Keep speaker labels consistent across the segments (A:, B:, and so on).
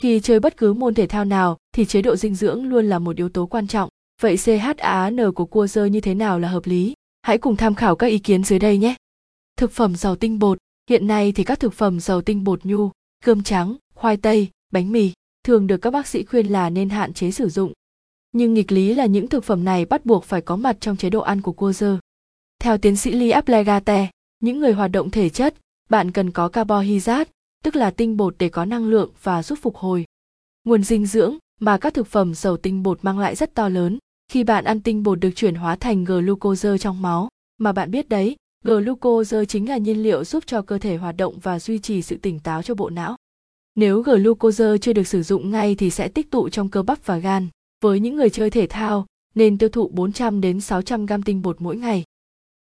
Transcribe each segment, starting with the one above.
A: Khi chơi bất cứ môn thể thao nào thì chế độ dinh dưỡng luôn là một yếu tố quan trọng. Vậy CHAN của cua rơi như thế nào là hợp lý? Hãy cùng tham khảo các ý kiến dưới đây nhé. Thực phẩm giàu tinh bột. Hiện nay thì các thực phẩm giàu tinh bột nhu, cơm trắng, khoai tây, bánh mì thường được các bác sĩ khuyên là nên hạn chế sử dụng. Nhưng nghịch lý là những thực phẩm này bắt buộc phải có mặt trong chế độ ăn của cua dơ. Theo tiến sĩ Lee Ablegate, những người hoạt động thể chất, bạn cần có carbohydrate, tức là tinh bột để có năng lượng và giúp phục hồi. Nguồn dinh dưỡng mà các thực phẩm giàu tinh bột mang lại rất to lớn. Khi bạn ăn tinh bột được chuyển hóa thành glucose trong máu, mà bạn biết đấy, glucose chính là nhiên liệu giúp cho cơ thể hoạt động và duy trì sự tỉnh táo cho bộ não. Nếu glucose chưa được sử dụng ngay thì sẽ tích tụ trong cơ bắp và gan. Với những người chơi thể thao, nên tiêu thụ 400 đến 600 gram tinh bột mỗi ngày.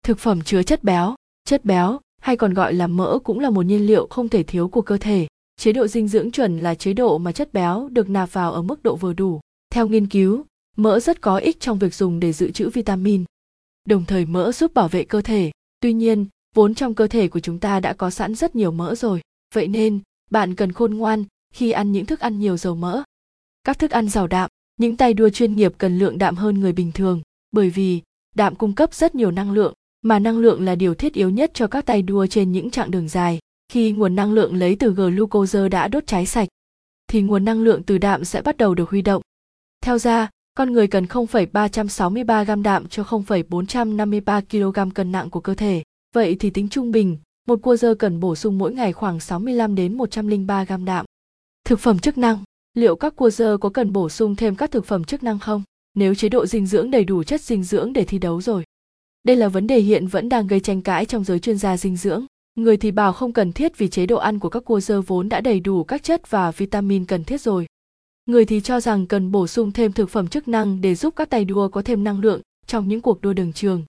A: Thực phẩm chứa chất béo, chất béo hay còn gọi là mỡ cũng là một nhiên liệu không thể thiếu của cơ thể. Chế độ dinh dưỡng chuẩn là chế độ mà chất béo được nạp vào ở mức độ vừa đủ. Theo nghiên cứu, mỡ rất có ích trong việc dùng để dự trữ vitamin. Đồng thời mỡ giúp bảo vệ cơ thể. Tuy nhiên, vốn trong cơ thể của chúng ta đã có sẵn rất nhiều mỡ rồi. Vậy nên, bạn cần khôn ngoan khi ăn những thức ăn nhiều dầu mỡ. Các thức ăn giàu đạm, những tay đua chuyên nghiệp cần lượng đạm hơn người bình thường, bởi vì đạm cung cấp rất nhiều năng lượng, mà năng lượng là điều thiết yếu nhất cho các tay đua trên những chặng đường dài. Khi nguồn năng lượng lấy từ glucose đã đốt cháy sạch, thì nguồn năng lượng từ đạm sẽ bắt đầu được huy động. Theo ra, con người cần 0,363 gam đạm cho 0,453 kg cân nặng của cơ thể. Vậy thì tính trung bình, một cua dơ cần bổ sung mỗi ngày khoảng 65 đến 103 gam đạm. Thực phẩm chức năng Liệu các cua dơ có cần bổ sung thêm các thực phẩm chức năng không? Nếu chế độ dinh dưỡng đầy đủ chất dinh dưỡng để thi đấu rồi. Đây là vấn đề hiện vẫn đang gây tranh cãi trong giới chuyên gia dinh dưỡng. Người thì bảo không cần thiết vì chế độ ăn của các cua dơ vốn đã đầy đủ các chất và vitamin cần thiết rồi. Người thì cho rằng cần bổ sung thêm thực phẩm chức năng để giúp các tay đua có thêm năng lượng trong những cuộc đua đường trường.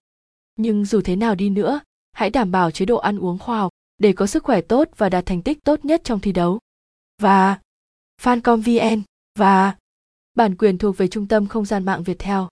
A: Nhưng dù thế nào đi nữa, hãy đảm bảo chế độ ăn uống khoa học để có sức khỏe tốt và đạt thành tích tốt nhất trong thi đấu. Và Fancom VN và bản quyền thuộc về Trung tâm Không gian mạng Việt Theo.